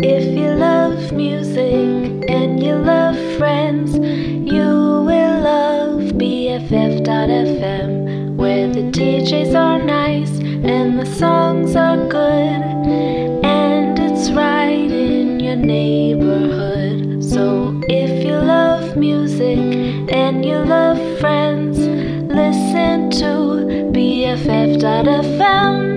If you love music and you love friends, you will love BFF.fm, where the DJs are nice and the songs are good, and it's right in your neighborhood. So if you love music and you love friends, listen to BFF.fm.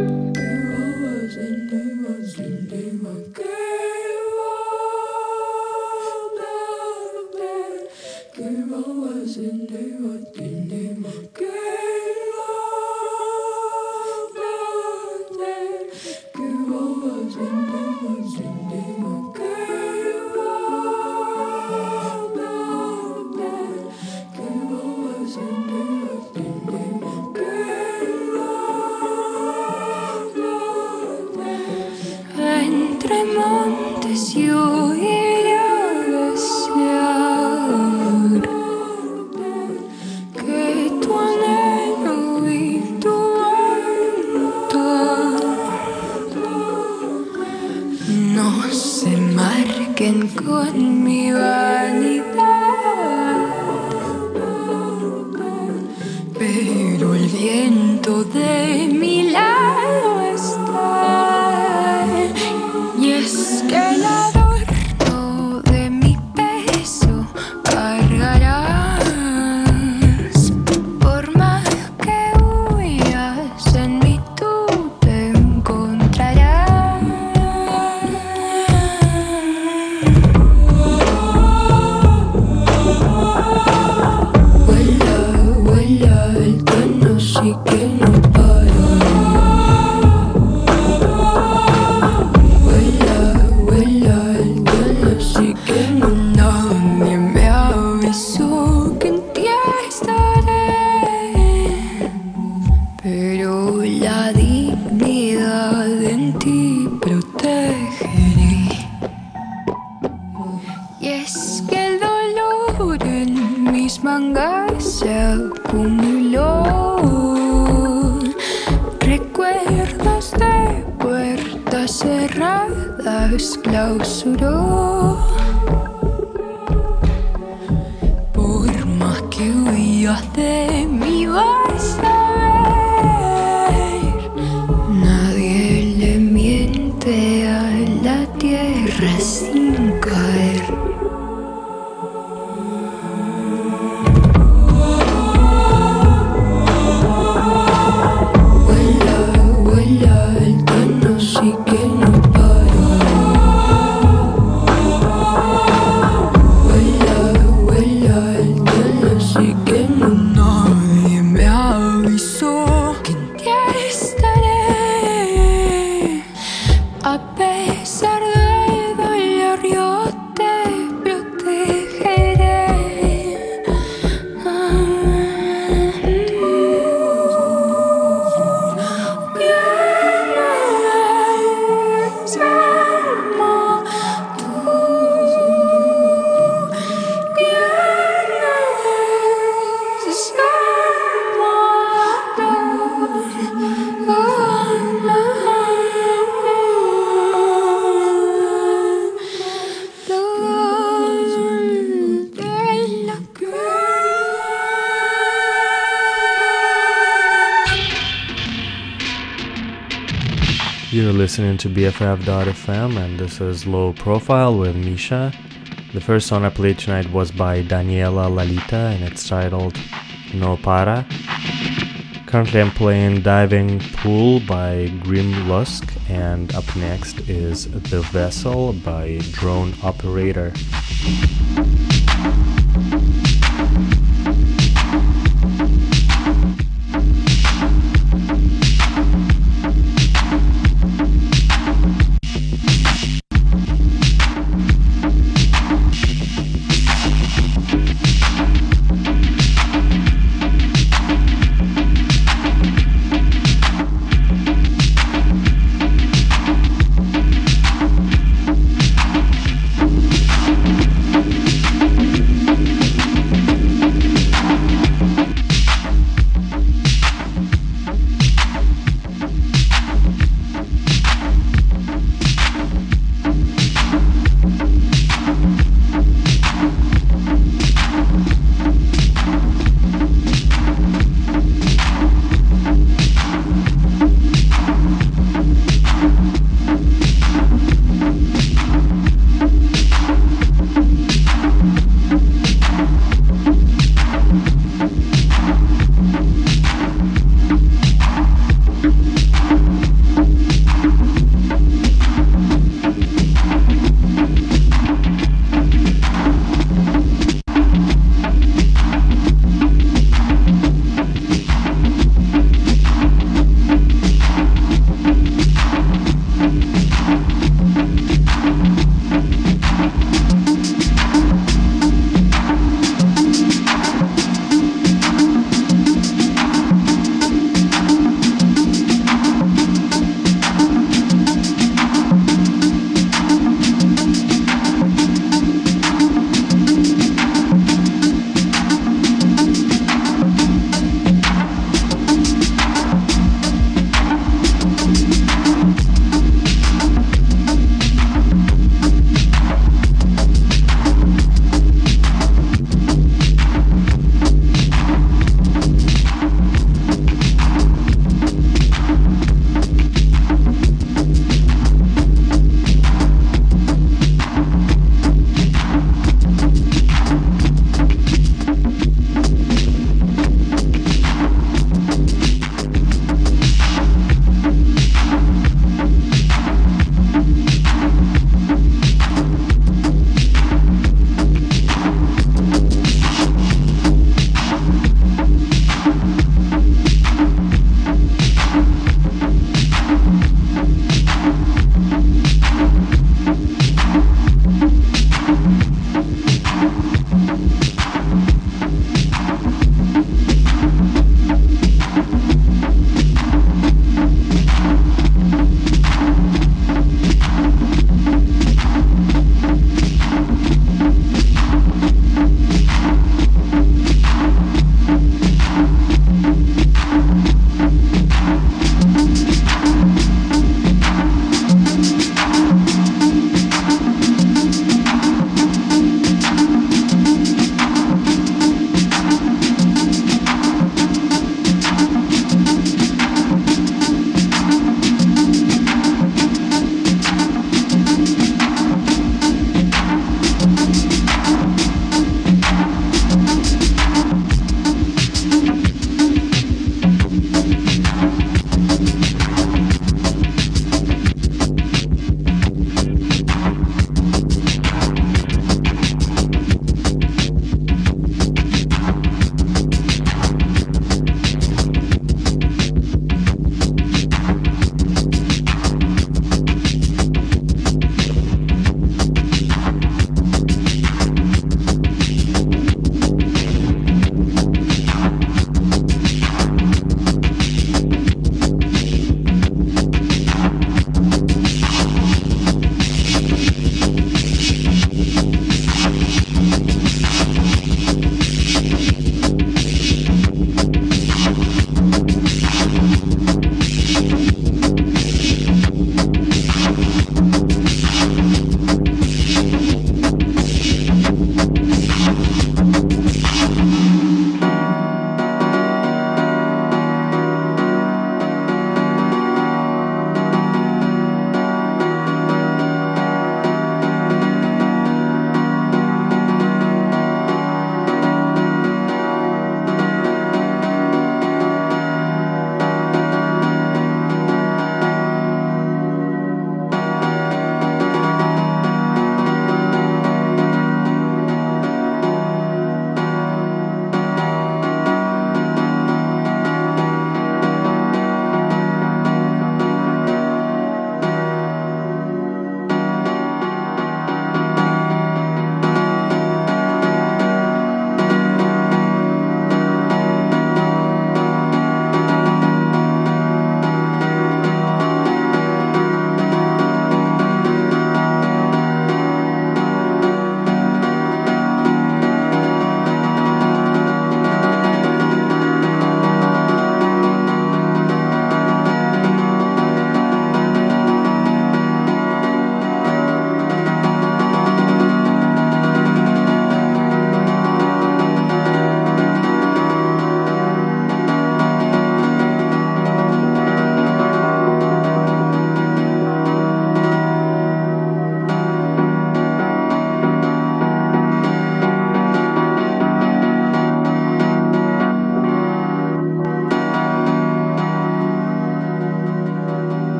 You're listening to BFF.fm, and this is Low Profile with Misha. The first song I played tonight was by Daniela Lalita, and it's titled No Para. Currently, I'm playing Diving Pool by Grim Lusk, and up next is The Vessel by Drone Operatør.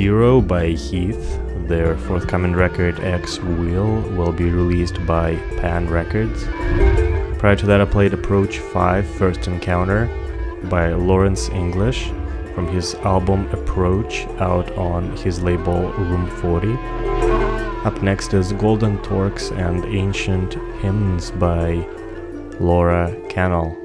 Dero by Heith. Their forthcoming record X Wheel will be released by Pan Records. Prior to that, I played Approach 5 First Encounter by Lawrence English from his album Approach out on his label Room 40. Up next is Golden Torcs and Ancient Hymns by Laura Cannell.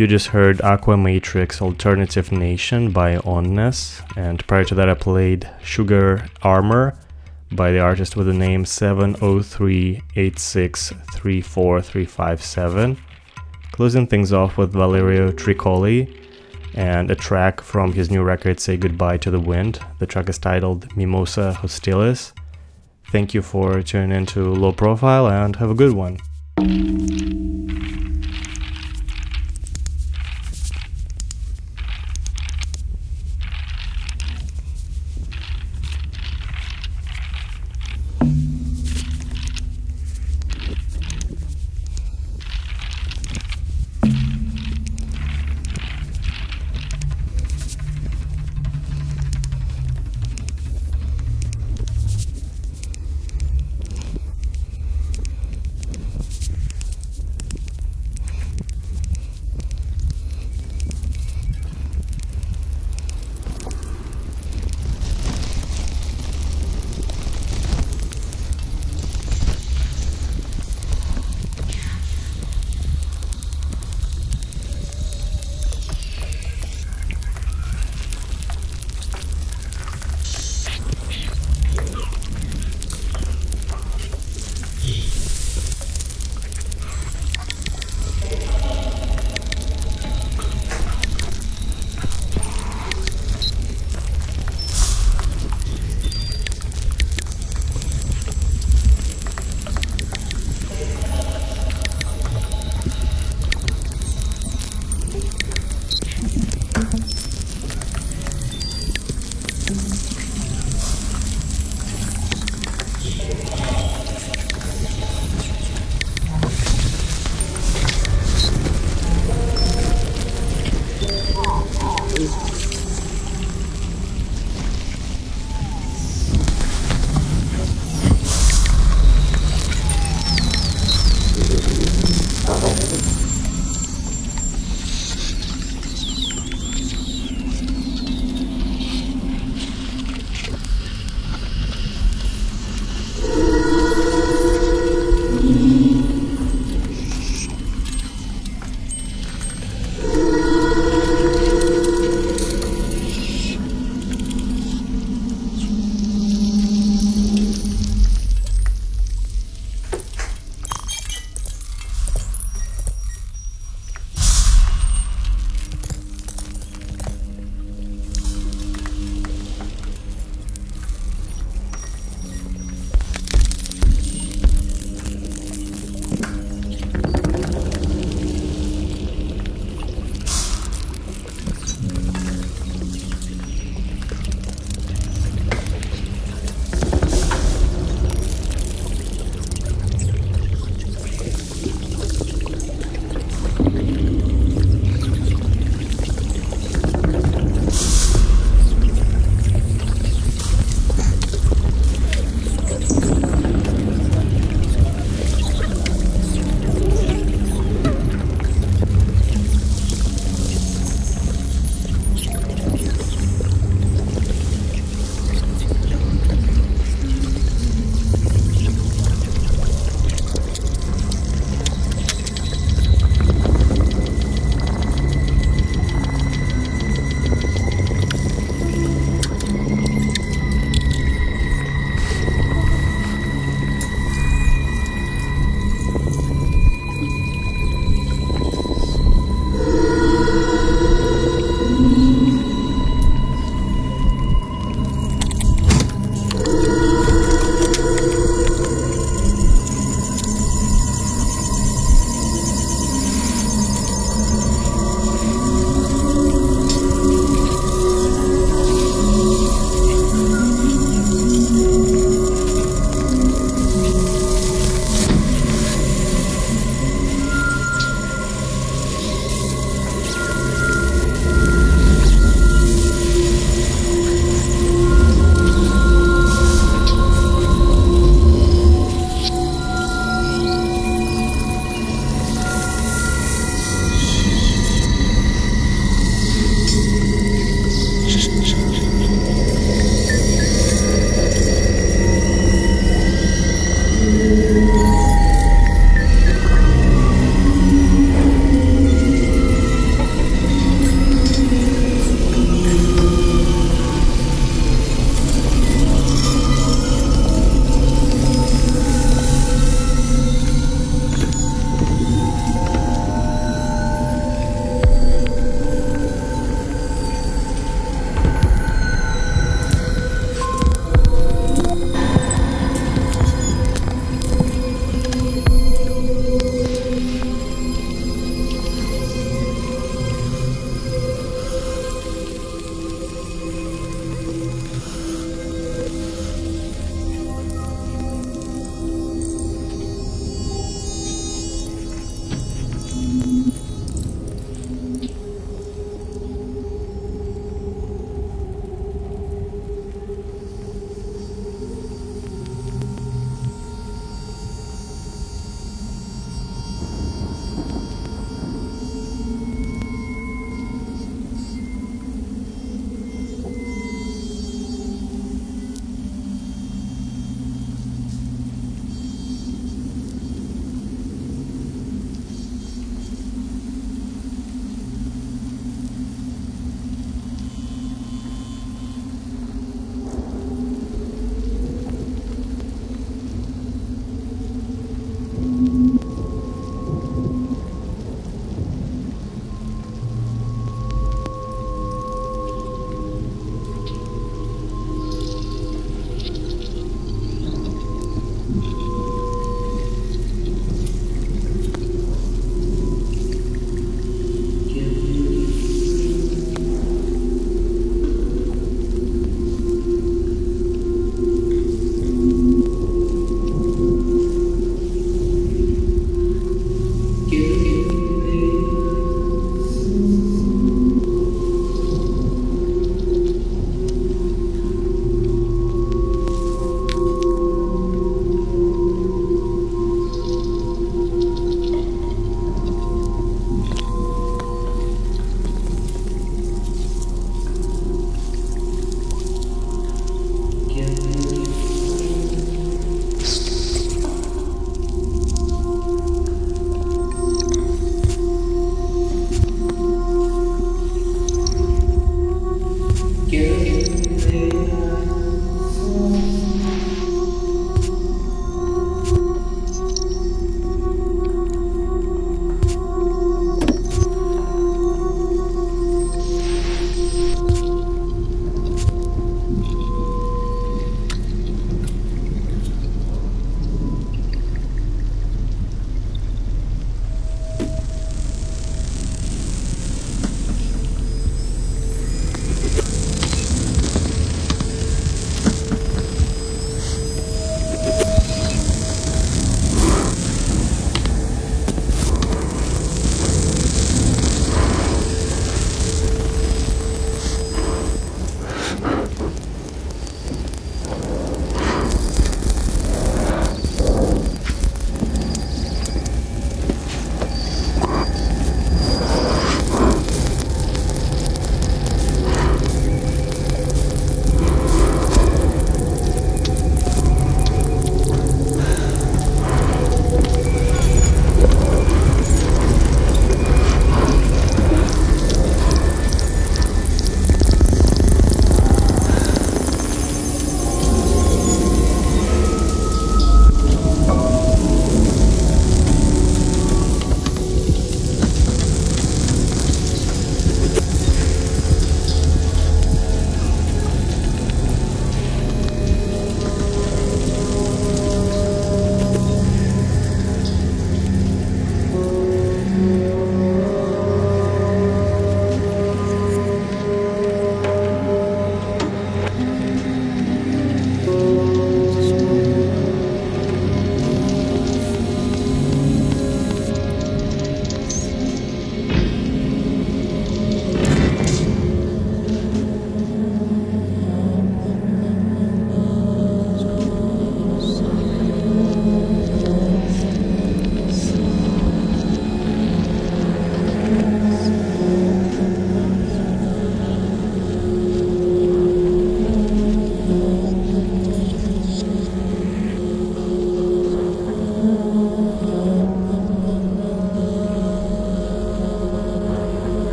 You just heard Aqua Matrix Alternative Nation by Ondness, and prior to that, I played Sugar Armor by the artist with the name 70386343357. Closing things off with Valerio Tricoli and a track from his new record, Say Goodbye to the Wind. The track is titled Mimosa Hostilis. Thank you for tuning into Low Profile and have a good one.